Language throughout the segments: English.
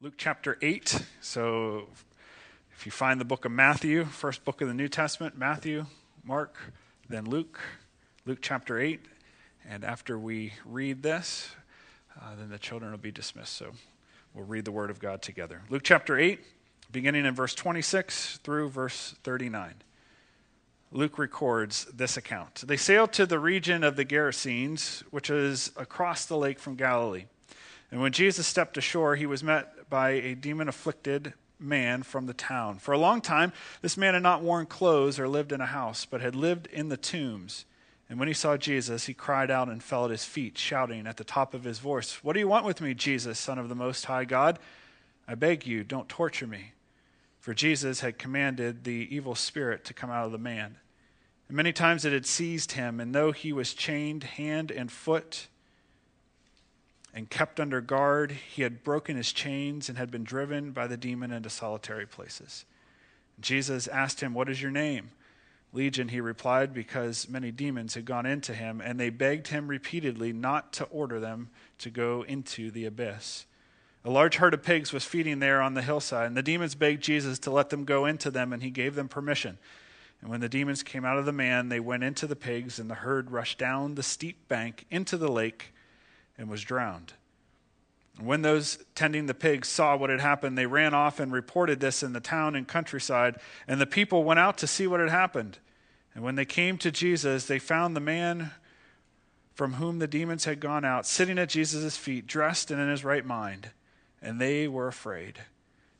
Luke chapter 8. So if you find the book of Matthew, first book of the New Testament, Matthew, Mark, then Luke, Luke chapter 8. And after we read this, uh, then the children will be dismissed. So we'll read the word of God together. Luke chapter 8, beginning in verse 26 through verse 39. Luke records this account. They sailed to the region of the Gerasenes, which is across the lake from Galilee. And when Jesus stepped ashore, he was met by a demon afflicted man from the town. For a long time, this man had not worn clothes or lived in a house, but had lived in the tombs. And when he saw Jesus, he cried out and fell at his feet, shouting at the top of his voice, What do you want with me, Jesus, Son of the Most High God? I beg you, don't torture me. For Jesus had commanded the evil spirit to come out of the man. And many times it had seized him, and though he was chained hand and foot, and kept under guard. He had broken his chains and had been driven by the demon into solitary places. Jesus asked him, What is your name? Legion, he replied, because many demons had gone into him, and they begged him repeatedly not to order them to go into the abyss. A large herd of pigs was feeding there on the hillside, and the demons begged Jesus to let them go into them, and he gave them permission. And when the demons came out of the man, they went into the pigs, and the herd rushed down the steep bank into the lake and was drowned. When those tending the pigs saw what had happened, they ran off and reported this in the town and countryside, and the people went out to see what had happened. And when they came to Jesus, they found the man from whom the demons had gone out sitting at Jesus' feet, dressed and in his right mind, and they were afraid.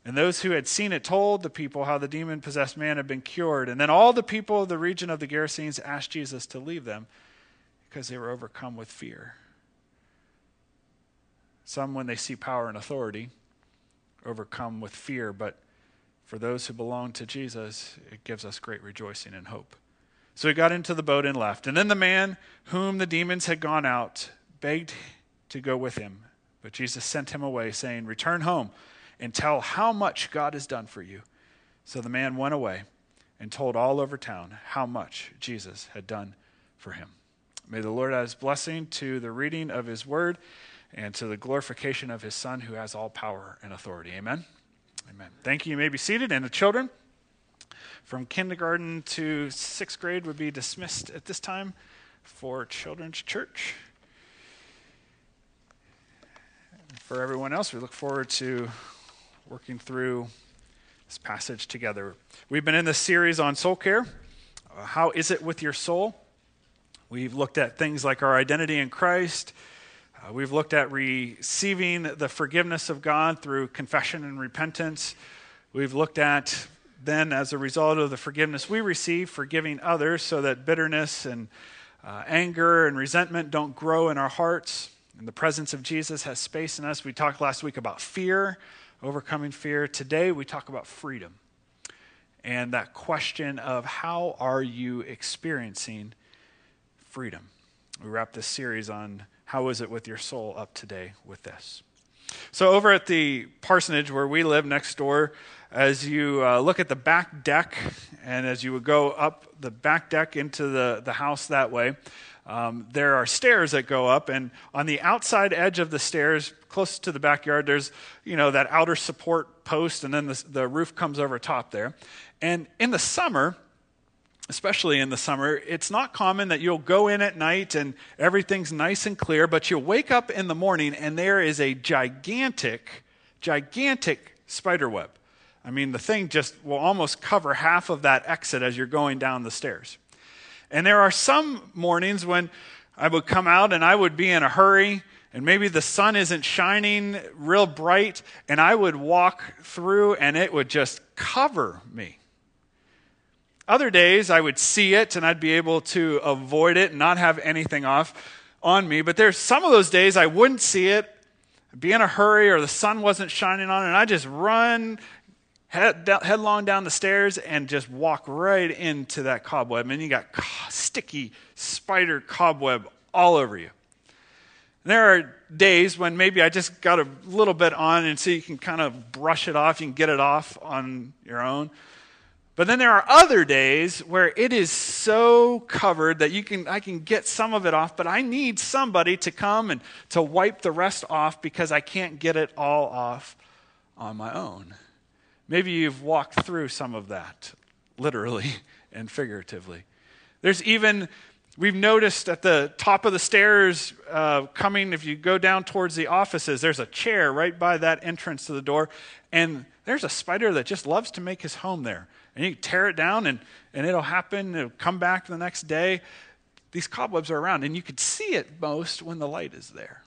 And those who had seen it told the people how the demon possessed man had been cured. And then all the people of the region of the Gerasenes asked Jesus to leave them because they were overcome with fear. Some, when they see power and authority, overcome with fear, but for those who belong to Jesus, it gives us great rejoicing and hope. So he got into the boat and left. And then the man whom the demons had gone out begged to go with him. But Jesus sent him away, saying, Return home and tell how much God has done for you. So the man went away and told all over town how much Jesus had done for him. May the Lord add his blessing to the reading of his word and to the glorification of his Son who has all power and authority. Amen. Amen. Thank you. You may be seated. And the children from kindergarten to sixth grade would be dismissed at this time for children's church. For everyone else, we look forward to working through this passage together. We've been in this series on soul care. Uh, how is it with your soul? We've looked at things like our identity in Christ uh, we've looked at receiving the forgiveness of God through confession and repentance. We've looked at then, as a result of the forgiveness we receive, forgiving others so that bitterness and uh, anger and resentment don't grow in our hearts. And the presence of Jesus has space in us. We talked last week about fear, overcoming fear. Today, we talk about freedom and that question of how are you experiencing freedom. We wrap this series on how is it with your soul up today with this? So, over at the parsonage where we live next door, as you uh, look at the back deck, and as you would go up the back deck into the, the house that way, um, there are stairs that go up, and on the outside edge of the stairs, close to the backyard, there's you know that outer support post, and then the, the roof comes over top there. And in the summer, especially in the summer, it's not common that you'll go in at night and everything's nice and clear, but you'll wake up in the morning and there is a gigantic, gigantic spider web. I mean, the thing just will almost cover half of that exit as you're going down the stairs. And there are some mornings when I would come out and I would be in a hurry and maybe the sun isn't shining real bright and I would walk through and it would just cover me. Other days, I would see it and I'd be able to avoid it and not have anything off on me. But there's some of those days I wouldn't see it, I'd be in a hurry, or the sun wasn't shining on it, and I just run head, headlong down the stairs and just walk right into that cobweb. And you got sticky spider cobweb all over you. And there are days when maybe I just got a little bit on, and so you can kind of brush it off, you can get it off on your own. But then there are other days where it is so covered that you can I can get some of it off, but I need somebody to come and to wipe the rest off because I can't get it all off on my own. Maybe you've walked through some of that, literally and figuratively. There's even, we've noticed at the top of the stairs uh, coming, if you go down towards the offices, there's a chair right by that entrance to the door, and there's a spider that just loves to make his home there. And you tear it down, and, and it'll happen, it'll come back the next day. These cobwebs are around, and you can see it most when the light is there.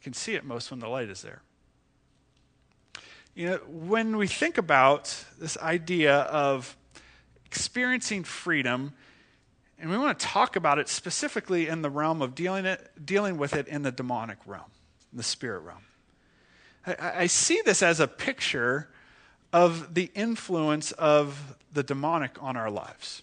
You can see it most when the light is there. You know, when we think about this idea of experiencing freedom, and we want to talk about it specifically in the realm of dealing, it, dealing with it in the demonic realm, the spirit realm. I, I see this as a picture of the influence of the demonic on our lives.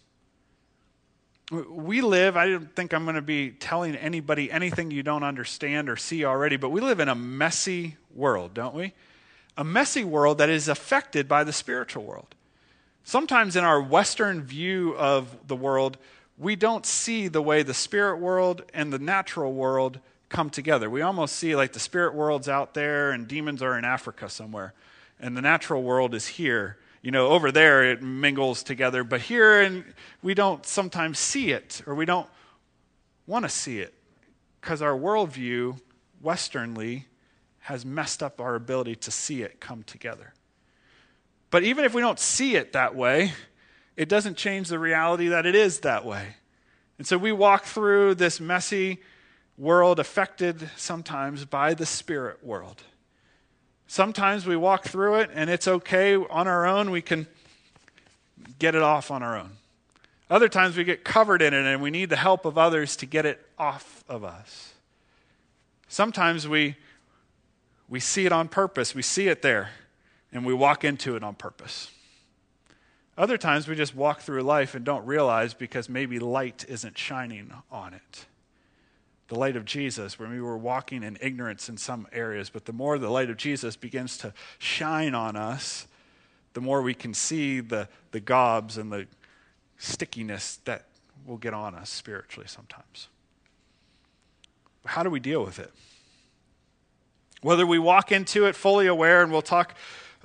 We live, I don't think I'm going to be telling anybody anything you don't understand or see already, but we live in a messy world, don't we? a messy world that is affected by the spiritual world. Sometimes in our Western view of the world, we don't see the way the spirit world and the natural world come together. We almost see like the spirit world's out there and demons are in Africa somewhere, and the natural world is here. You know, over there it mingles together, but here and we don't sometimes see it or we don't want to see it because our worldview, Westernly, has messed up our ability to see it come together. But even if we don't see it that way, it doesn't change the reality that it is that way. And so we walk through this messy world affected sometimes by the spirit world. Sometimes we walk through it and it's okay on our own, we can get it off on our own. Other times we get covered in it and we need the help of others to get it off of us. Sometimes we we see it on purpose. We see it there, and we walk into it on purpose. Other times we just walk through life and don't realize because maybe light isn't shining on it. The light of Jesus, where we were walking in ignorance in some areas, but the more the light of Jesus begins to shine on us, the more we can see the, the gobs and the stickiness that will get on us spiritually sometimes. How do we deal with it? Whether we walk into it fully aware, and we'll talk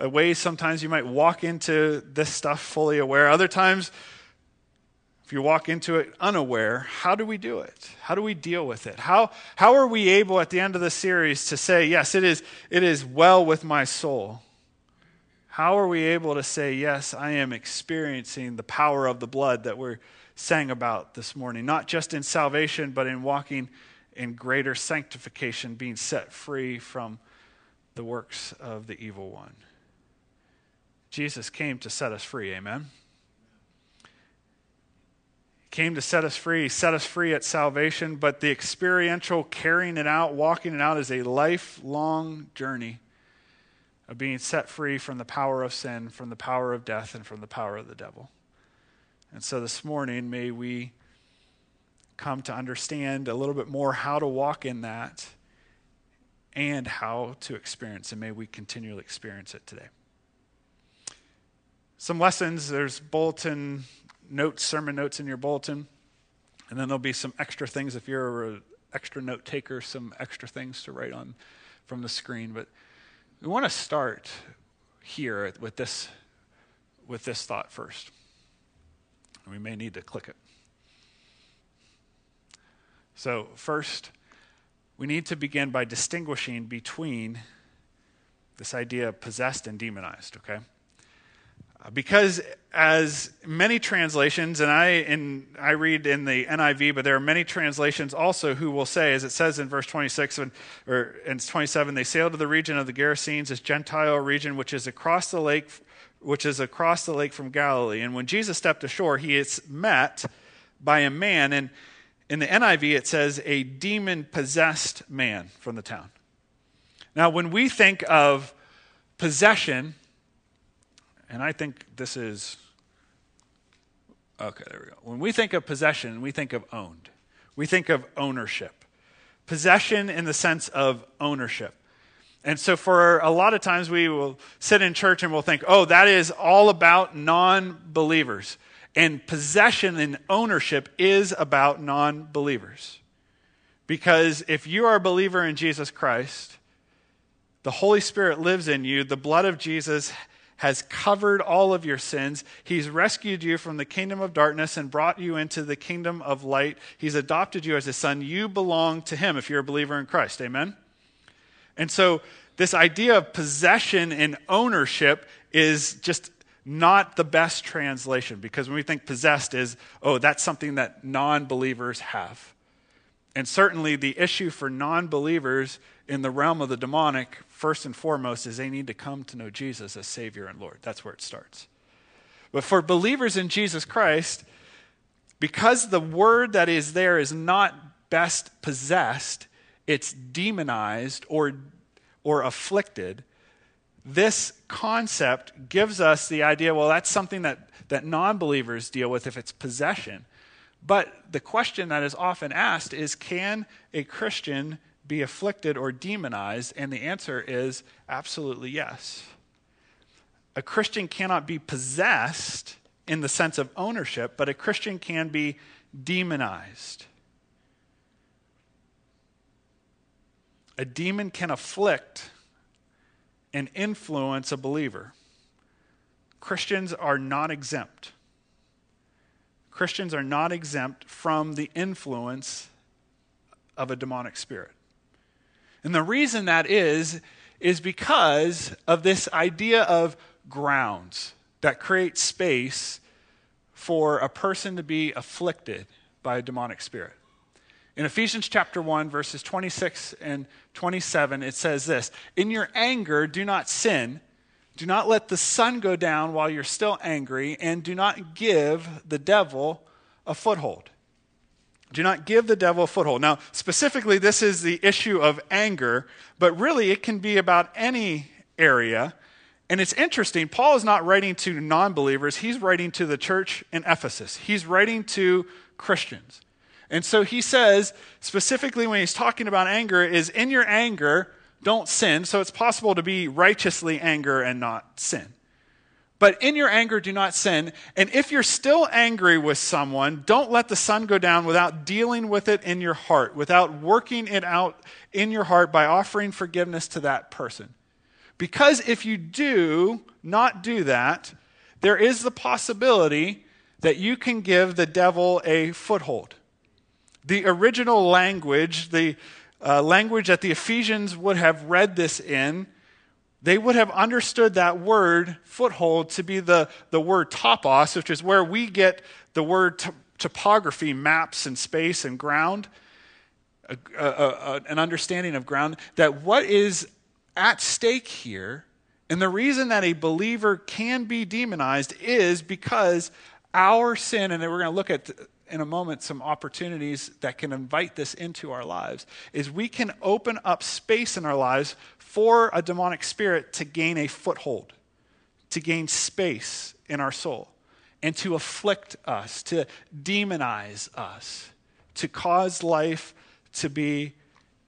uh, ways sometimes you might walk into this stuff fully aware. Other times, if you walk into it unaware, how do we do it? How do we deal with it? How, how are we able at the end of the series to say, yes, it is, it is well with my soul? How are we able to say, yes, I am experiencing the power of the blood that we're sang about this morning, not just in salvation, but in walking in greater sanctification, being set free from the works of the evil one. Jesus came to set us free, amen? Came to set us free, set us free at salvation, but the experiential carrying it out, walking it out is a lifelong journey of being set free from the power of sin, from the power of death, and from the power of the devil. And so this morning, may we come to understand a little bit more how to walk in that and how to experience, and may we continually experience it today. Some lessons there's bulletin notes, sermon notes in your bulletin, and then there'll be some extra things if you're an extra note taker, some extra things to write on from the screen. But we want to start here with this, with this thought first. We may need to click it. So, first, we need to begin by distinguishing between this idea of possessed and demonized, okay? Because as many translations, and I, in, I read in the NIV, but there are many translations also who will say, as it says in verse 26 and, or in 27, they sailed to the region of the Gerasenes, this Gentile region which is across the lake, which is across the lake from Galilee. And when Jesus stepped ashore, he is met by a man, and in the NIV, it says a demon possessed man from the town. Now, when we think of possession, and I think this is, okay, there we go. When we think of possession, we think of owned, we think of ownership. Possession in the sense of ownership. And so, for a lot of times, we will sit in church and we'll think, oh, that is all about non believers. And possession and ownership is about non believers. Because if you are a believer in Jesus Christ, The Holy Spirit lives in you. The blood of Jesus has covered all of your sins. He's rescued you from the kingdom of darkness and brought you into the kingdom of light. He's adopted you as his son. You belong to him if you're a believer in Christ. Amen? And so, this idea of possession and ownership is just not the best translation because when we think possessed is, oh, that's something that non believers have. And certainly the issue for non believers in the realm of the demonic, first and foremost, is they need to come to know Jesus as Savior and Lord. That's where it starts. But for believers in Jesus Christ, because the word that is there is not best possessed, it's demonized or, or afflicted, this concept gives us the idea well, that's something that, that non believers deal with if it's possession. But the question that is often asked is can a Christian be afflicted or demonized? And the answer is absolutely yes. A Christian cannot be possessed in the sense of ownership, but a Christian can be demonized. A demon can afflict and influence a believer. Christians are not exempt. Christians are not exempt from the influence of a demonic spirit. And the reason that is, is because of this idea of grounds that create space for a person to be afflicted by a demonic spirit. In Ephesians chapter 1, verses 26 and 27, it says this In your anger, do not sin do not let the sun go down while you're still angry, and do not give the devil a foothold. Do not give the devil a foothold. Now, specifically, this is the issue of anger, but really it can be about any area. And it's interesting, Paul is not writing to non believers, he's writing to the church in Ephesus. He's writing to Christians. And so he says, specifically when he's talking about anger, is in your anger, don't sin. So it's possible to be righteously anger and not sin. But in your anger, do not sin. And if you're still angry with someone, don't let the sun go down without dealing with it in your heart, without working it out in your heart by offering forgiveness to that person. Because if you do not do that, there is the possibility that you can give the devil a foothold. The original language, the uh, language that the Ephesians would have read this in, they would have understood that word foothold to be the, the word topos, which is where we get the word t- topography, maps and space and ground, a, a, a, an understanding of ground, that what is at stake here, and the reason that a believer can be demonized is because our sin, and we're going to look at in a moment some opportunities that can invite this into our lives is we can open up space in our lives for a demonic spirit to gain a foothold to gain space in our soul and to afflict us to demonize us to cause life to be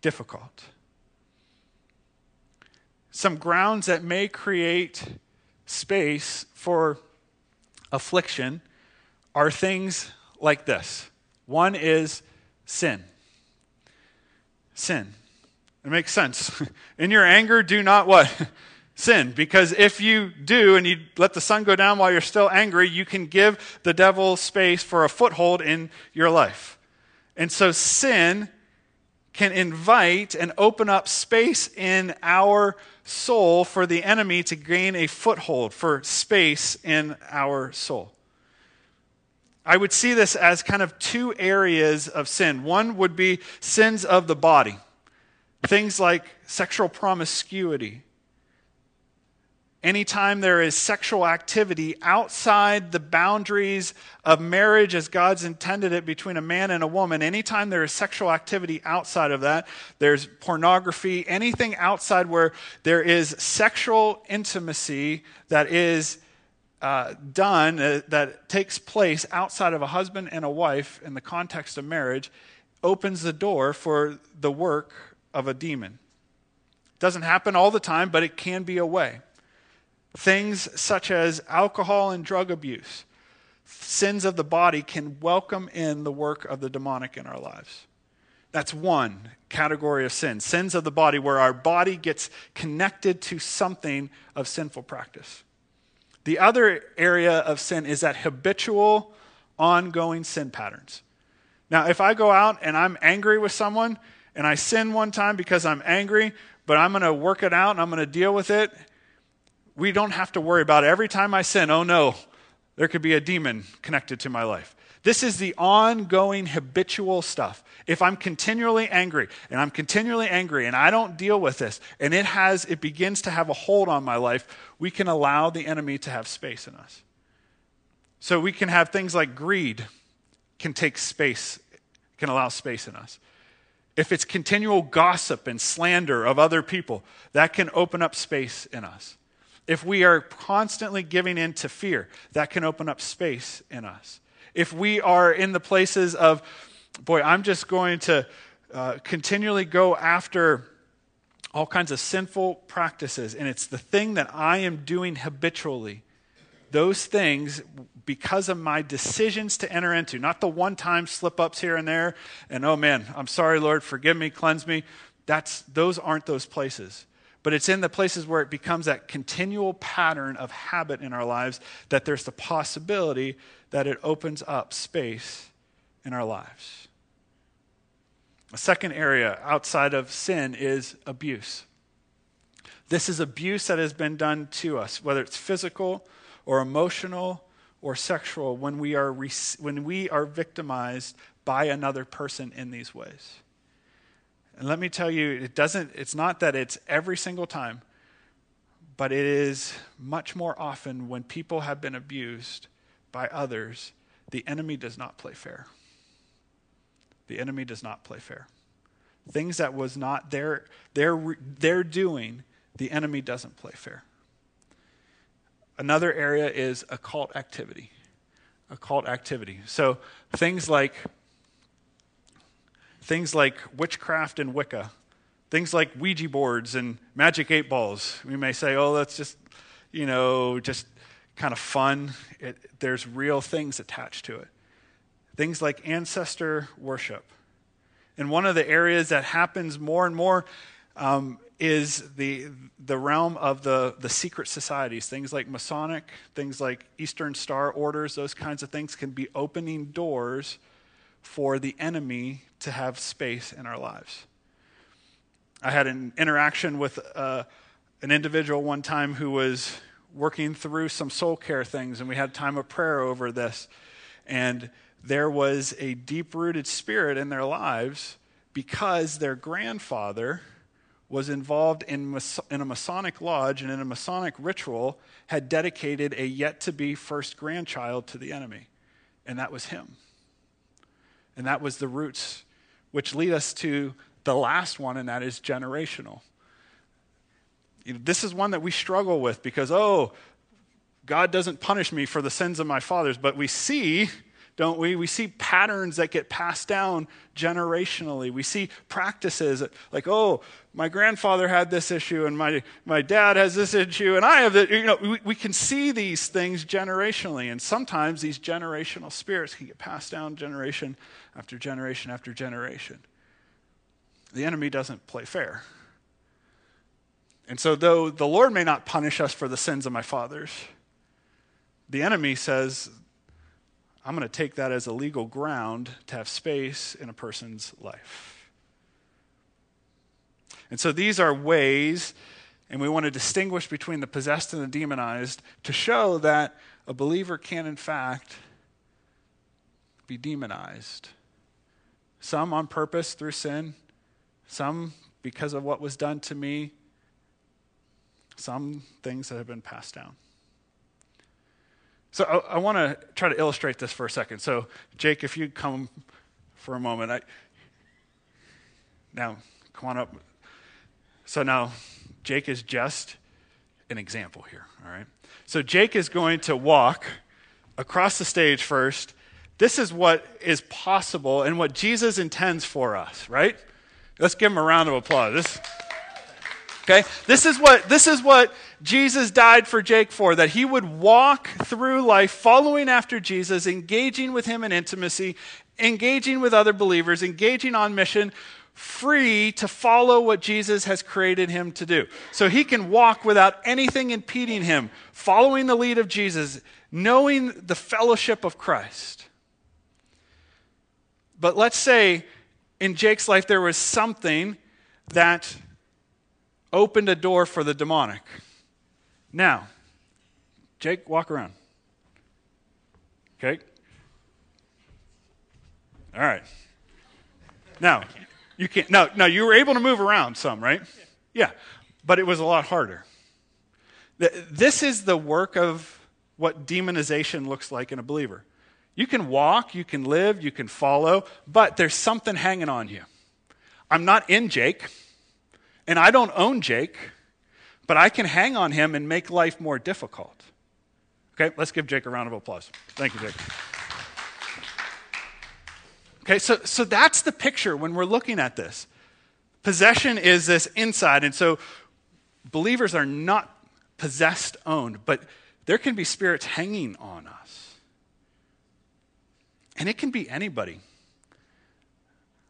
difficult. Some grounds that may create space for affliction are things like this one is sin. Sin. It makes sense. In your anger, do not what? Sin. Because if you do and you let the sun go down while you're still angry, you can give the devil space for a foothold in your life. And so sin can invite and open up space in our soul for the enemy to gain a foothold, for space in our soul. I would see this as kind of two areas of sin. One would be sins of the body, things like sexual promiscuity. Anytime there is sexual activity outside the boundaries of marriage as God's intended it between a man and a woman, anytime there is sexual activity outside of that, there's pornography, anything outside where there is sexual intimacy that is uh, done uh, that takes place outside of a husband and a wife in the context of marriage opens the door for the work of a demon. It doesn't happen all the time, but it can be a way. Things such as alcohol and drug abuse, sins of the body, can welcome in the work of the demonic in our lives. That's one category of sin sins of the body, where our body gets connected to something of sinful practice. The other area of sin is that habitual, ongoing sin patterns. Now, if I go out and I'm angry with someone and I sin one time because I'm angry, but I'm going to work it out and I'm going to deal with it, we don't have to worry about it. Every time I sin, oh no, there could be a demon connected to my life. This is the ongoing habitual stuff. If I'm continually angry and I'm continually angry and I don't deal with this and it has it begins to have a hold on my life, we can allow the enemy to have space in us. So we can have things like greed can take space, can allow space in us. If it's continual gossip and slander of other people, that can open up space in us. If we are constantly giving in to fear, that can open up space in us. If we are in the places of, boy, I'm just going to uh, continually go after all kinds of sinful practices, and it's the thing that I am doing habitually, those things, because of my decisions to enter into, not the one time slip ups here and there, and oh man, I'm sorry, Lord, forgive me, cleanse me. That's, those aren't those places. But it's in the places where it becomes that continual pattern of habit in our lives that there's the possibility that it opens up space in our lives. A second area outside of sin is abuse. This is abuse that has been done to us, whether it's physical or emotional or sexual, when we are, when we are victimized by another person in these ways. And let me tell you, it doesn't, it's not that it's every single time, but it is much more often when people have been abused by others, the enemy does not play fair. The enemy does not play fair. Things that was not their, their, their doing, the enemy doesn't play fair. Another area is occult activity. Occult activity. So things like things like witchcraft and Wicca, things like Ouija boards and magic eight balls. We may say, oh, that's just, you know, just kind of fun. It, there's real things attached to it. Things like ancestor worship. And one of the areas that happens more and more um, is the, the realm of the, the secret societies. Things like Masonic, things like Eastern Star orders, those kinds of things can be opening doors for the enemy to have space in our lives. I had an interaction with uh, an individual one time who was working through some soul care things, and we had time of prayer over this. And there was a deep rooted spirit in their lives because their grandfather was involved in, in a Masonic lodge and in a Masonic ritual, had dedicated a yet to be first grandchild to the enemy. And that was him. And that was the roots, which lead us to the last one, and that is generational. This is one that we struggle with because, oh, God doesn't punish me for the sins of my fathers. But we see, don't we? We see patterns that get passed down generationally. We see practices like, oh, my grandfather had this issue, and my, my dad has this issue, and I have that. You know, we, we can see these things generationally. And sometimes these generational spirits can get passed down generation after generation after generation. The enemy doesn't play fair. And so, though the Lord may not punish us for the sins of my fathers, the enemy says, I'm going to take that as a legal ground to have space in a person's life. And so, these are ways, and we want to distinguish between the possessed and the demonized to show that a believer can, in fact, be demonized. Some on purpose through sin, some because of what was done to me, some things that have been passed down. So I, I want to try to illustrate this for a second. So, Jake, if you come for a moment. I, now, come on up. So now, Jake is just an example here, all right? So, Jake is going to walk across the stage first. This is what is possible and what Jesus intends for us, right? Let's give him a round of applause. This, Okay? This is what, this is what Jesus died for Jake for, that he would walk through life following after Jesus, engaging with him in intimacy, engaging with other believers, engaging on mission, free to follow what Jesus has created him to do. So he can walk without anything impeding him, following the lead of Jesus, knowing the fellowship of Christ. But let's say in Jake's life there was something that opened a door for the demonic. Now, Jake, walk around. Okay? All right. Now, you can't. No, no, you were able to move around some, right? Yeah, but it was a lot harder. This is the work of what demonization looks like in a believer. You can walk, you can live, you can follow, but there's something hanging on you. I'm not in Jake, and I don't own Jake, but I can hang on him and make life more difficult. Okay, let's give Jake a round of applause. Thank you, Jake. Okay, so, so that's the picture when we're looking at this. Possession is this inside, and so believers are not possessed owned, but there can be spirits hanging on us. And it can be anybody.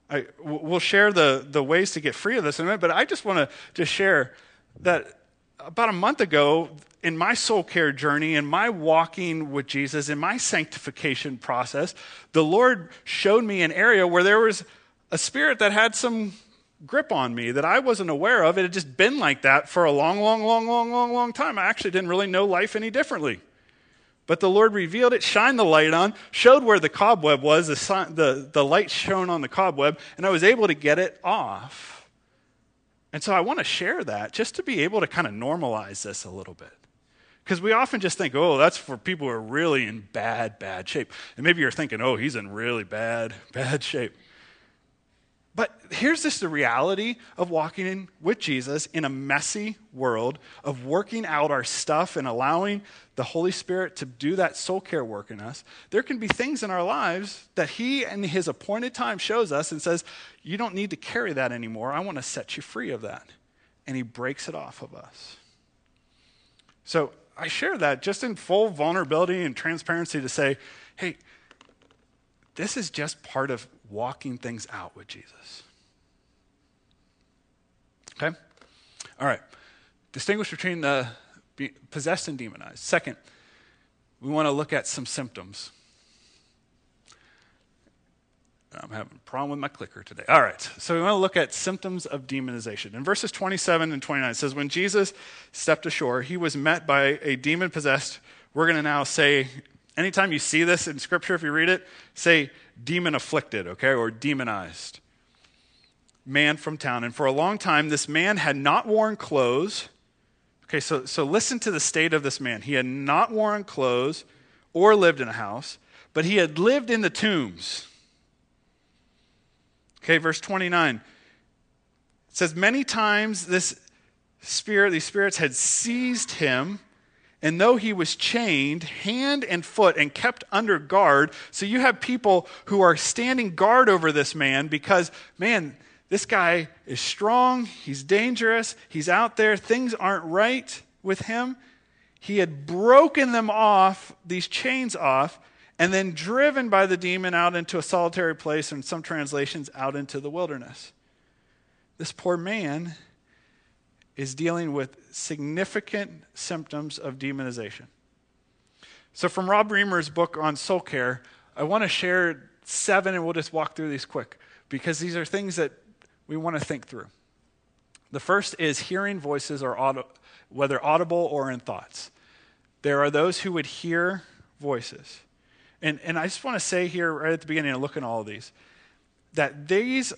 I, we'll share the, the ways to get free of this in a minute, but I just want to just share that about a month ago, in my soul care journey, in my walking with Jesus, in my sanctification process, the Lord showed me an area where there was a spirit that had some grip on me that I wasn't aware of. It had just been like that for a long, long, long, long, long, long time. I actually didn't really know life any differently. But the Lord revealed it, shined the light on, showed where the cobweb was, the, the, the light shone on the cobweb, and I was able to get it off. And so I want to share that just to be able to kind of normalize this a little bit. Because we often just think, oh, that's for people who are really in bad, bad shape. And maybe you're thinking, oh, he's in really bad, bad shape. But here's just the reality of walking in with Jesus in a messy world, of working out our stuff and allowing the Holy Spirit to do that soul care work in us. There can be things in our lives that He, in His appointed time, shows us and says, You don't need to carry that anymore. I want to set you free of that. And He breaks it off of us. So I share that just in full vulnerability and transparency to say, Hey, this is just part of walking things out with Jesus. Okay? All right. Distinguish between the possessed and demonized. Second, we want to look at some symptoms. I'm having a problem with my clicker today. All right. So we want to look at symptoms of demonization. In verses 27 and 29, it says, When Jesus stepped ashore, he was met by a demon possessed. We're going to now say, anytime you see this in Scripture, if you read it, say demon afflicted, okay, or demonized man from town. And for a long time, this man had not worn clothes. Okay, so, so listen to the state of this man. He had not worn clothes or lived in a house, but he had lived in the tombs. Okay, verse 29. It says, Many times this spirit, these spirits had seized him and though he was chained hand and foot and kept under guard, so you have people who are standing guard over this man because, man, this guy is strong, he's dangerous, he's out there, things aren't right with him. He had broken them off, these chains off, and then driven by the demon out into a solitary place, and some translations out into the wilderness. This poor man is dealing with significant symptoms of demonization. So, from Rob Reimer's book on soul care, I want to share seven, and we'll just walk through these quick because these are things that we want to think through. The first is hearing voices, or audio, whether audible or in thoughts. There are those who would hear voices. And, and I just want to say here, right at the beginning, and look at all of these, that these,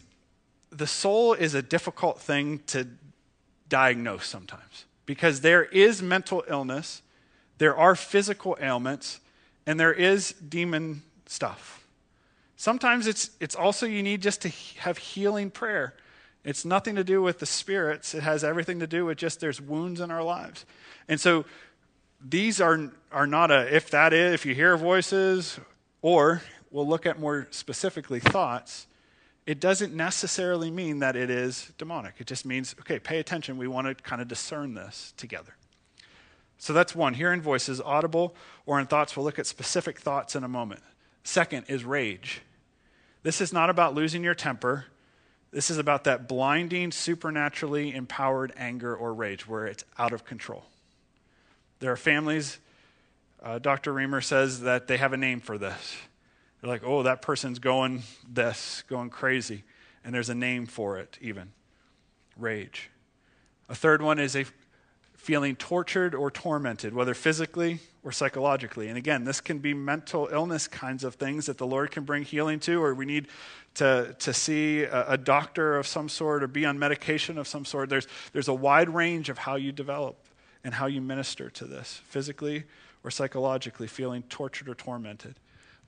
the soul is a difficult thing to diagnose sometimes because there is mental illness, there are physical ailments, and there is demon stuff. Sometimes it's, it's also you need just to have healing prayer. It's nothing to do with the spirits, it has everything to do with just there's wounds in our lives. And so these are, are not a if that is, if you hear voices, or we'll look at more specifically thoughts it doesn't necessarily mean that it is demonic. It just means, okay, pay attention. We want to kind of discern this together. So that's one. Hearing voices, audible or in thoughts. We'll look at specific thoughts in a moment. Second is rage. This is not about losing your temper. This is about that blinding, supernaturally empowered anger or rage where it's out of control. There are families, uh, Dr. Reimer says that they have a name for this. They're like, oh, that person's going this, going crazy. And there's a name for it, even rage. A third one is a feeling tortured or tormented, whether physically or psychologically. And again, this can be mental illness kinds of things that the Lord can bring healing to, or we need to, to see a, a doctor of some sort or be on medication of some sort. There's, there's a wide range of how you develop and how you minister to this, physically or psychologically, feeling tortured or tormented.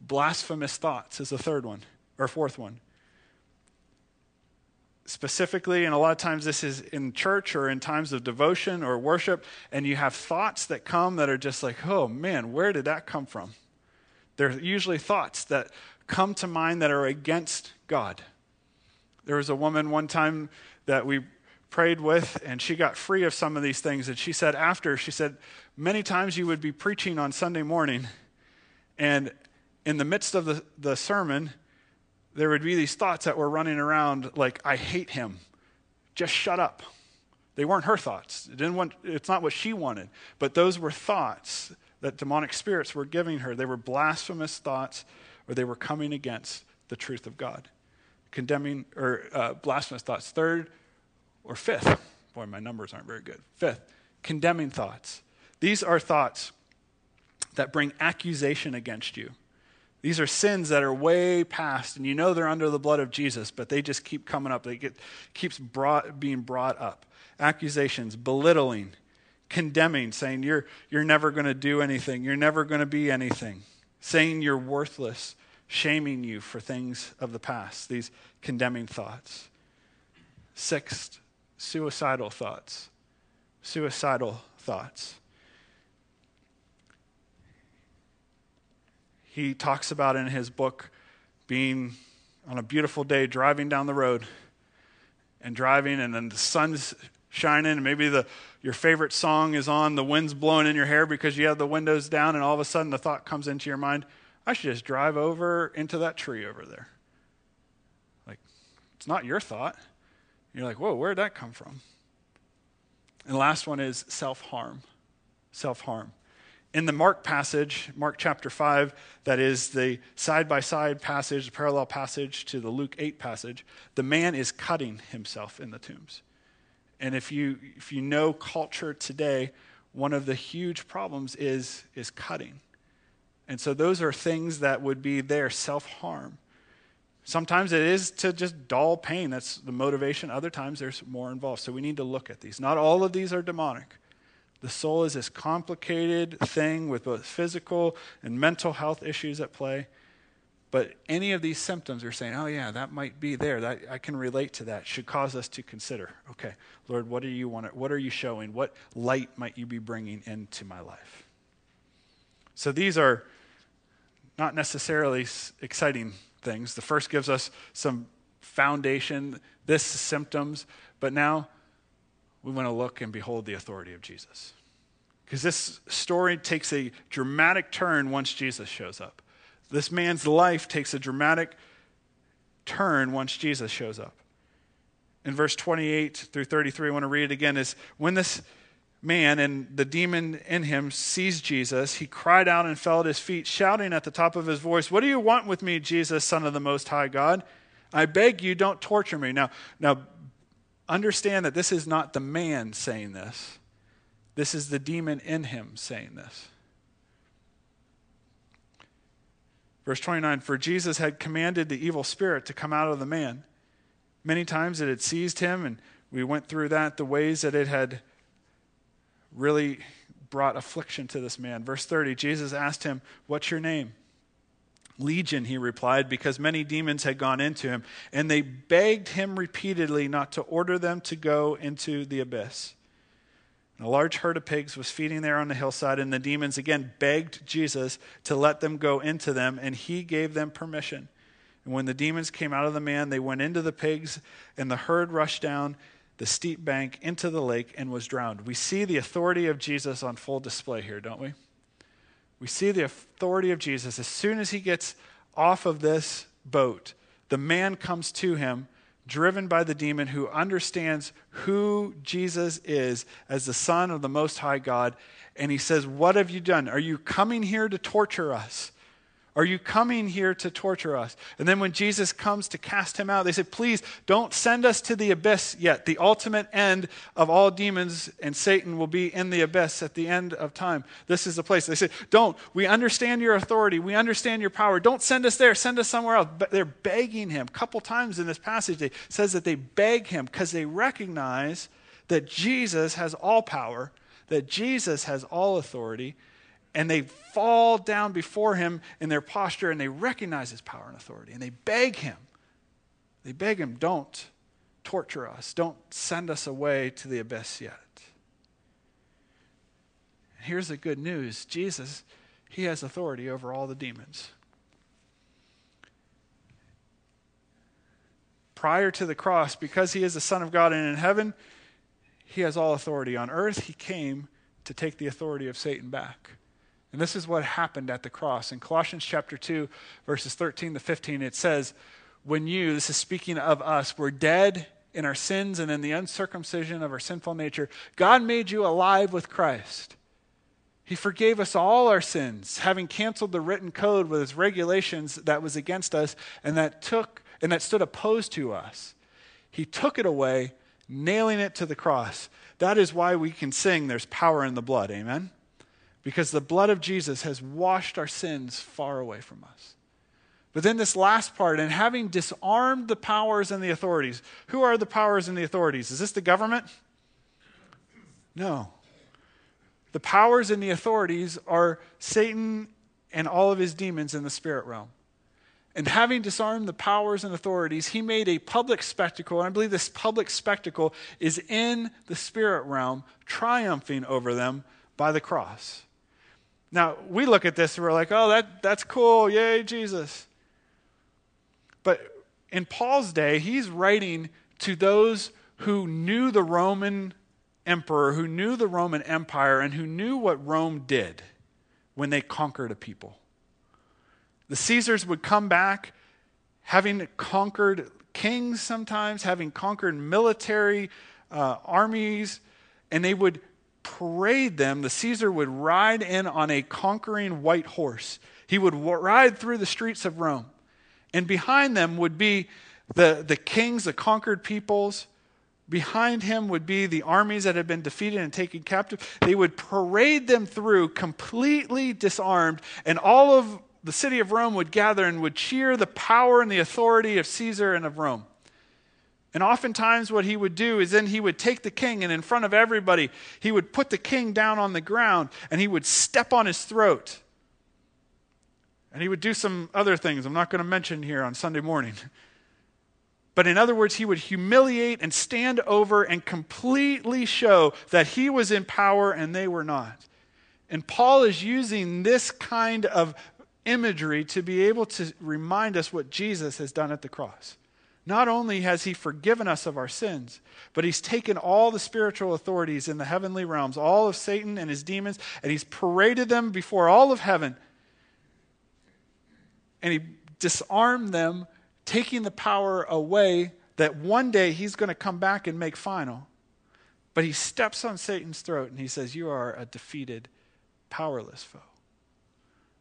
Blasphemous thoughts is the third one, or fourth one. Specifically, and a lot of times this is in church or in times of devotion or worship, and you have thoughts that come that are just like, oh man, where did that come from? They're usually thoughts that come to mind that are against God. There was a woman one time that we prayed with, and she got free of some of these things. And she said, after, she said, many times you would be preaching on Sunday morning, and in the midst of the, the sermon, there would be these thoughts that were running around like, I hate him. Just shut up. They weren't her thoughts. It didn't want, it's not what she wanted. But those were thoughts that demonic spirits were giving her. They were blasphemous thoughts, or they were coming against the truth of God. Condemning, or uh, blasphemous thoughts. Third or fifth, boy, my numbers aren't very good. Fifth, condemning thoughts. These are thoughts that bring accusation against you. These are sins that are way past, and you know they're under the blood of Jesus, but they just keep coming up. They get keeps brought, being brought up. Accusations, belittling, condemning, saying you're you're never going to do anything, you're never going to be anything, saying you're worthless, shaming you for things of the past. These condemning thoughts. Sixth, suicidal thoughts. Suicidal thoughts. He talks about in his book being on a beautiful day driving down the road and driving and then the sun's shining and maybe the your favorite song is on the wind's blowing in your hair because you have the windows down and all of a sudden the thought comes into your mind i should just drive over into that tree over there. Like it's not your thought. You're like whoa where'd that come from? And the last one is self-harm. Self-harm in the Mark passage, Mark chapter 5, that is the side by side passage, the parallel passage to the Luke 8 passage, the man is cutting himself in the tombs. And if you, if you know culture today, one of the huge problems is, is cutting. And so those are things that would be there self harm. Sometimes it is to just dull pain. That's the motivation. Other times there's more involved. So we need to look at these. Not all of these are demonic. The soul is this complicated thing with both physical and mental health issues at play. But any of these symptoms are saying, oh, yeah, that might be there. That, I can relate to that. Should cause us to consider, okay, Lord, what, do you want what are you showing? What light might you be bringing into my life? So these are not necessarily exciting things. The first gives us some foundation, this symptoms, but now we want to look and behold the authority of Jesus. Because this story takes a dramatic turn once Jesus shows up. This man's life takes a dramatic turn once Jesus shows up. In verse 28 through 33, I want to read it again, is when this man and the demon in him sees Jesus, he cried out and fell at his feet, shouting at the top of his voice, What do you want with me, Jesus, Son of the Most High God? I beg you, don't torture me. Now, now understand that this is not the man saying this, this is the demon in him saying this. Verse 29 For Jesus had commanded the evil spirit to come out of the man. Many times it had seized him, and we went through that, the ways that it had really brought affliction to this man. Verse 30 Jesus asked him, What's your name? Legion, he replied, because many demons had gone into him, and they begged him repeatedly not to order them to go into the abyss. And a large herd of pigs was feeding there on the hillside, and the demons again begged Jesus to let them go into them, and he gave them permission. And when the demons came out of the man, they went into the pigs, and the herd rushed down. the steep bank into the lake and was drowned. We see the authority of Jesus on full display here, don't we? We see the authority of Jesus. As soon as he gets off of this boat, the man comes to him, driven by the demon, who understands who Jesus is as the Son of the Most High God. And he says, What have you done? Are you coming here to torture us? Are you coming here to torture us? And then when Jesus comes to cast him out, they say, Please don't send us to the abyss yet. The ultimate end of all demons and Satan will be in the abyss at the end of time. This is the place. They say, Don't. We understand your authority. We understand your power. Don't send us there. Send us somewhere else. But they're begging him. A couple times in this passage, it says that they beg him because they recognize that Jesus has all power, that Jesus has all authority and they fall down before him in their posture and they recognize his power and authority and they beg him. They beg him, don't torture us, don't send us away to the abyss yet. here's the good news Jesus, he has authority over all the demons. Prior to the cross, because he is the Son of God and in heaven, he has all authority. On earth, he came to take the authority of Satan back. And this is what happened at the cross. In Colossians chapter 2, verses 13 to 15, it says, When you, this is speaking of us, were dead in our sins and in the uncircumcision of our sinful nature, God made you alive with Christ. He forgave us all our sins, having canceled the written code with its regulations that was against us and that took and that stood opposed to us. He took it away, nailing it to the cross. That is why we can sing there's power in the blood. Amen because the blood of Jesus has washed our sins far away from us. But then, this last part, and having disarmed the powers and the authorities. Who are the powers and the authorities? Is this the government? No. The powers and the authorities are Satan and all of his demons in the spirit realm. And having disarmed the powers and authorities, he made a public spectacle. And I believe this public spectacle is in the spirit realm, triumphing over them by the cross. Now, we look at this and we're like, oh, that, that's cool. Yay, Jesus. But in Paul's day, he's writing to those who knew the Roman emperor, who knew the Roman Empire, and who knew what Rome did when they conquered a people. The Caesars would come back having conquered kings sometimes, having conquered military uh, armies, and they would parade them, the Caesar would ride in on a conquering white horse. He would ride through the streets of Rome. And behind them would be the, the kings, the conquered peoples. Behind him would be the armies that had been defeated and taken captive. They would parade them through completely disarmed, and all of the city of Rome would gather and would cheer the power and the authority of Caesar and of Rome. And oftentimes, what he would do is then he would take the king, and in front of everybody, he would put the king down on the ground and he would step on his throat. And he would do some other things I'm not going to mention here on Sunday morning. But in other words, he would humiliate and stand over and completely show that he was in power and they were not. And Paul is using this kind of imagery to be able to remind us what Jesus has done at the cross. Not only has he forgiven us of our sins, but he's taken all the spiritual authorities in the heavenly realms, all of Satan and his demons, and he's paraded them before all of heaven. And he disarmed them, taking the power away that one day he's going to come back and make final. But he steps on Satan's throat and he says, You are a defeated, powerless foe.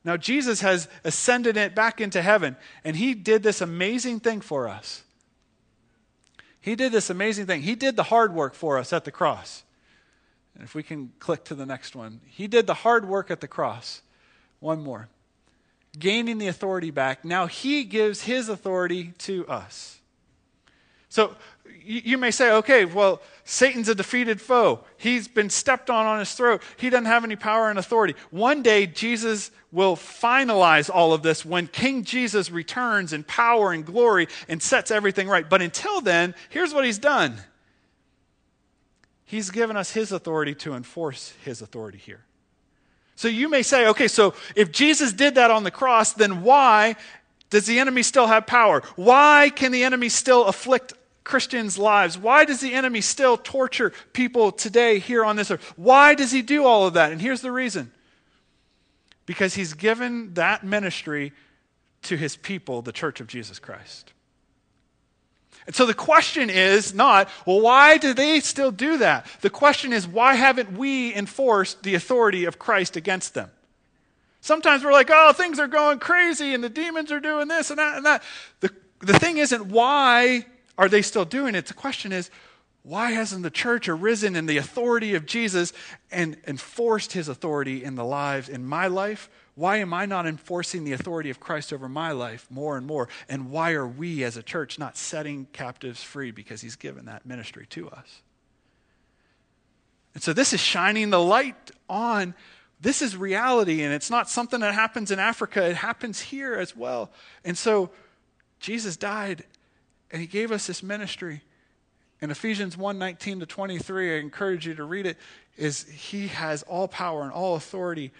Now, Jesus has ascended it back into heaven, and he did this amazing thing for us. He did this amazing thing. He did the hard work for us at the cross. And if we can click to the next one, he did the hard work at the cross. One more. Gaining the authority back. Now he gives his authority to us. So you may say, okay, well, Satan's a defeated foe. He's been stepped on on his throat. He doesn't have any power and authority. One day, Jesus will finalize all of this when King Jesus returns in power and glory and sets everything right. But until then, here's what he's done He's given us his authority to enforce his authority here. So you may say, okay, so if Jesus did that on the cross, then why does the enemy still have power? Why can the enemy still afflict Christians' lives? Why does the enemy still torture people today here on this earth? Why does he do all of that? And here's the reason because he's given that ministry to his people, the church of Jesus Christ. And so the question is not, well, why do they still do that? The question is, why haven't we enforced the authority of Christ against them? Sometimes we're like, oh, things are going crazy and the demons are doing this and that and that. The, the thing isn't why are they still doing it? The question is, why hasn't the church arisen in the authority of Jesus and enforced his authority in the lives, in my life why am I not enforcing the authority of Christ over my life more and more? And why are we as a church not setting captives free? Because he's given that ministry to us. And so this is shining the light on this is reality, and it's not something that happens in Africa, it happens here as well. And so Jesus died, and he gave us this ministry. In Ephesians 1 19 to 23, I encourage you to read it, is he has all power and all authority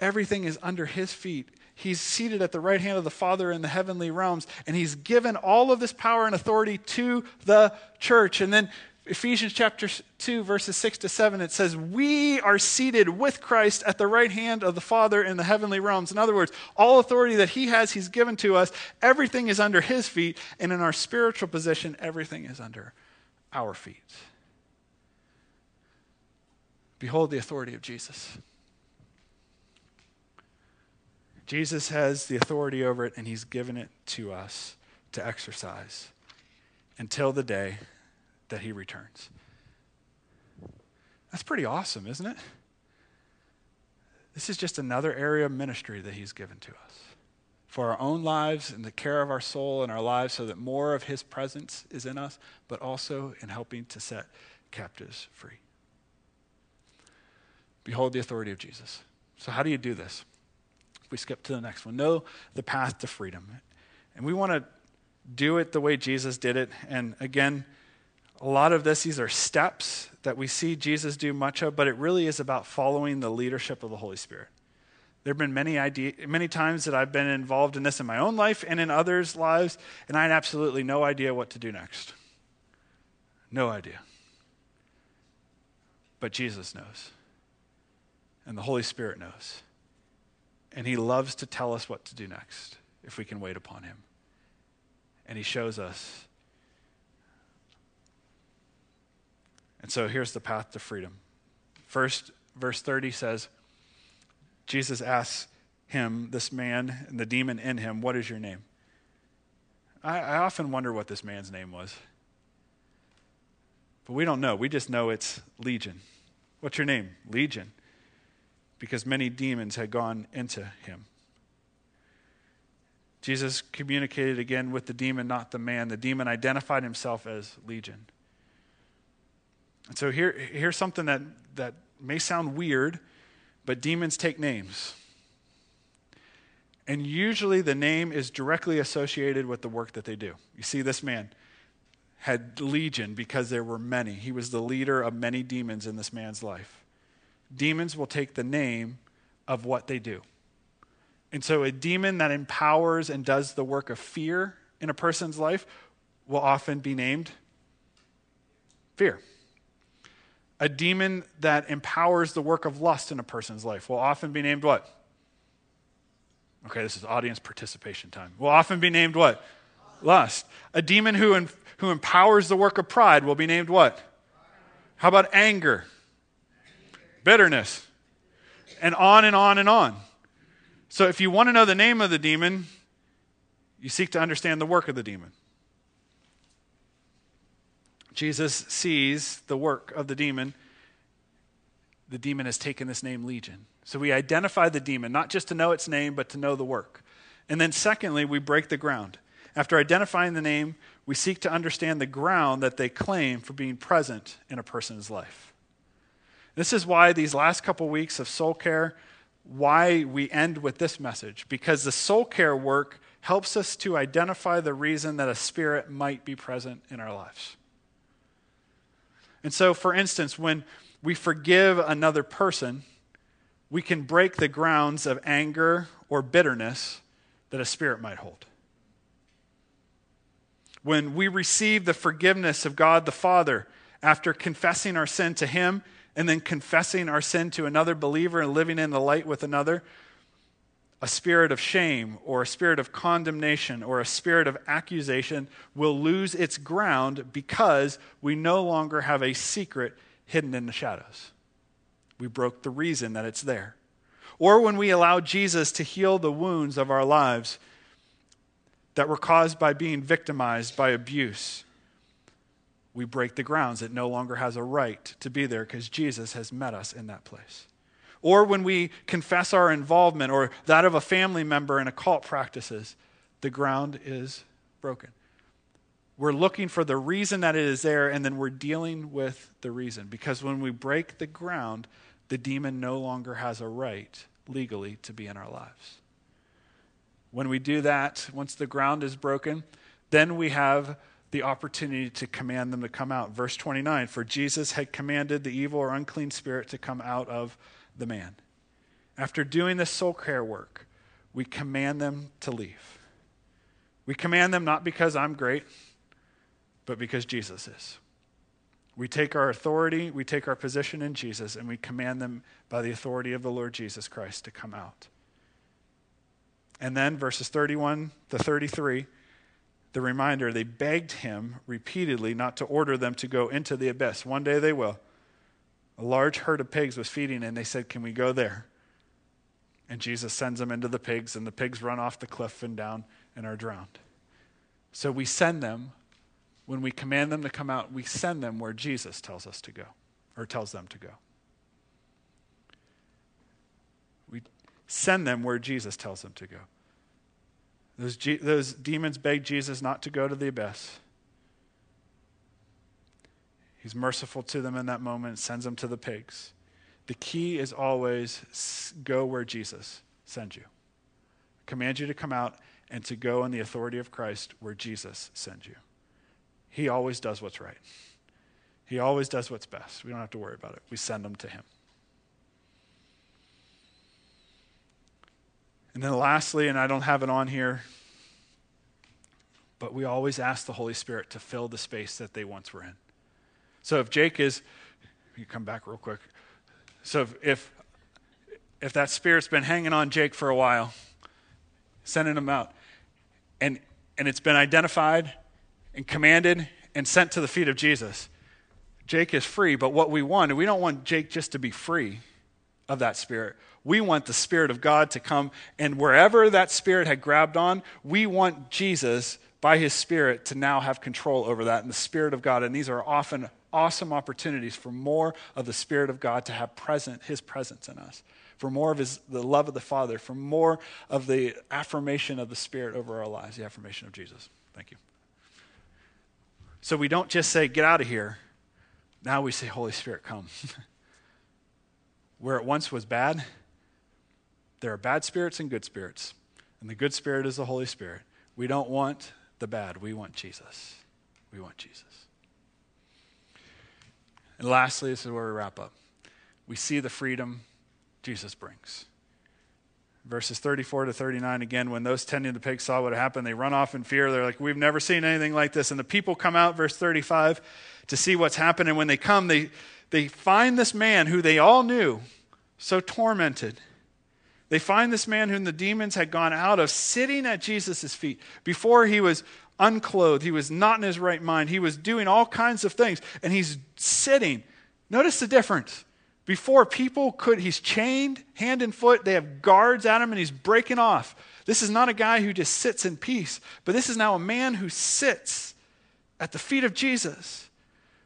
Everything is under his feet. He's seated at the right hand of the Father in the heavenly realms, and he's given all of this power and authority to the church. And then Ephesians chapter 2, verses 6 to 7, it says, We are seated with Christ at the right hand of the Father in the heavenly realms. In other words, all authority that He has, He's given to us. Everything is under His feet. And in our spiritual position, everything is under our feet. Behold the authority of Jesus. Jesus has the authority over it, and he's given it to us to exercise until the day that he returns. That's pretty awesome, isn't it? This is just another area of ministry that he's given to us for our own lives and the care of our soul and our lives so that more of his presence is in us, but also in helping to set captives free. Behold the authority of Jesus. So, how do you do this? we skip to the next one. Know the path to freedom. And we want to do it the way Jesus did it. And again, a lot of this, these are steps that we see Jesus do much of, but it really is about following the leadership of the Holy Spirit. There have been many, idea, many times that I've been involved in this in my own life and in others' lives, and I had absolutely no idea what to do next. No idea. But Jesus knows, and the Holy Spirit knows. And he loves to tell us what to do next if we can wait upon him. And he shows us. And so here's the path to freedom. First, verse 30 says, Jesus asks him, this man, and the demon in him, What is your name? I, I often wonder what this man's name was. But we don't know. We just know it's Legion. What's your name? Legion because many demons had gone into him. Jesus communicated again with the demon, not the man. The demon identified himself as Legion. And so here, here's something that, that may sound weird, but demons take names. And usually the name is directly associated with the work that they do. You see, this man had legion because there were many. He was the leader of many demons in this man's life demons will take the name of what they do. And so a demon that empowers and does the work of fear in a person's life will often be named fear. A demon that empowers the work of lust in a person's life will often be named what? Okay, this is audience participation time. Will often be named what? Lust. A demon who, who empowers the work of pride will be named what? How about anger? bitterness, and on and on and on. So if you want to know the name of the demon, you seek to understand the work of the demon. Jesus sees the work of the demon. The demon has taken this name Legion. So we identify the demon, not just to know its name, but to know the work. And then, secondly, we break the ground. After identifying the name, we seek to understand the ground that they claim for being present in a person's life. This is why these last couple weeks of soul care, why we end with this message, because the soul care work helps us to identify the reason that a spirit might be present in our lives. And so, for instance, when we forgive another person, we can break the grounds of anger or bitterness that a spirit might hold. when we receive the forgiveness of God the Father after confessing our sin to Him and then confessing our sin to another believer and living in the light with another, a spirit of shame or a spirit of condemnation or a spirit of accusation will lose its ground because we no longer have a secret hidden in the shadows. We broke the reason that it's there. Or when we allow Jesus to heal the wounds of our lives that were caused by being victimized by abuse, we break the grounds. It no longer has a right to be there because Jesus has met us in that place. Or when we confess our involvement or that of a family member in occult practices, the ground is broken. We're looking for the reason that it is there, and then we're dealing with the reason. Because when we break the ground, the demon no longer has a right legally to be in our lives. When we do that, once the ground is broken, then we have the opportunity to command them to come out. Verse 29 For Jesus had commanded the evil or unclean spirit to come out of the man. After doing this soul care work, we command them to leave. We command them not because I'm great, but because Jesus is. We take our authority, we take our position in Jesus, and we command them by the authority of the Lord Jesus Christ to come out. And then verses 31 to 33, the reminder they begged him repeatedly not to order them to go into the abyss. One day they will. A large herd of pigs was feeding, and they said, Can we go there? And Jesus sends them into the pigs, and the pigs run off the cliff and down and are drowned. So we send them when we command them to come out, we send them where Jesus tells us to go, or tells them to go. We send them where Jesus tells them to go. Those, those demons begged Jesus not to go to the abyss. He's merciful to them in that moment, sends them to the pigs. The key is always go where Jesus sends you. Command you to come out and to go in the authority of Christ where Jesus sends you. He always does what's right. He always does what's best. We don't have to worry about it. We send them to Him. And then lastly, and I don't have it on here, but we always ask the Holy Spirit to fill the space that they once were in. So if Jake is, you come back real quick. So if, if, that spirit's been hanging on Jake for a while, sending him out, and, and it's been identified and commanded and sent to the feet of Jesus. Jake is free, but what we want, we don't want Jake just to be free of that spirit. We want the Spirit of God to come, and wherever that spirit had grabbed on, we want Jesus, by his Spirit, to now have control over that and the Spirit of God. And these are often awesome opportunities for more of the Spirit of God to have present his presence in us, for more of his, the love of the Father, for more of the affirmation of the Spirit over our lives, the affirmation of Jesus. Thank you. So we don't just say, get out of here. Now we say, Holy Spirit, come. Where it once was bad, there are bad spirits and good spirits. And the good spirit is the Holy Spirit. We don't want the bad, we want Jesus. We want Jesus. And lastly, this is where we wrap up. We see the freedom Jesus brings. Verses 34 to 39 again when those tending the pigs saw what happened they run off in fear. They're like we've never seen anything like this. And the people come out verse 35 to see what's happened. And when they come they they find this man who they all knew so tormented. They find this man whom the demons had gone out of sitting at jesus' feet. Before he was unclothed he was not in his right mind he was doing all kinds of things and he's sitting notice the difference before people could, he's chained hand and foot. They have guards at him and he's breaking off. This is not a guy who just sits in peace, but this is now a man who sits at the feet of Jesus,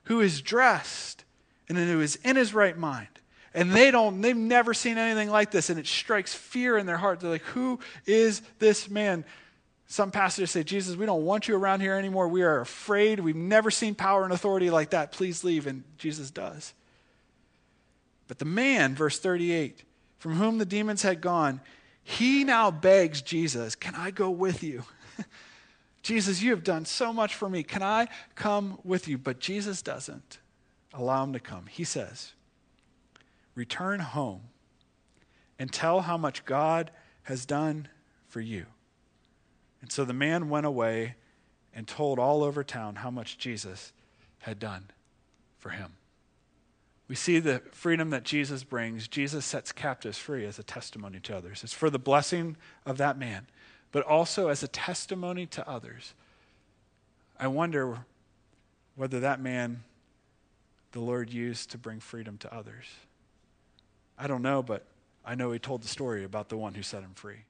who is dressed and who is in his right mind. And they don't, they've never seen anything like this, and it strikes fear in their heart. They're like, Who is this man? Some pastors say, Jesus, we don't want you around here anymore. We are afraid. We've never seen power and authority like that. Please leave. And Jesus does. But the man, verse 38, from whom the demons had gone, he now begs Jesus, Can I go with you? Jesus, you have done so much for me. Can I come with you? But Jesus doesn't allow him to come. He says, Return home and tell how much God has done for you. And so the man went away and told all over town how much Jesus had done for him. We see the freedom that Jesus brings. Jesus sets captives free as a testimony to others. It's for the blessing of that man, but also as a testimony to others. I wonder whether that man the Lord used to bring freedom to others. I don't know, but I know he told the story about the one who set him free.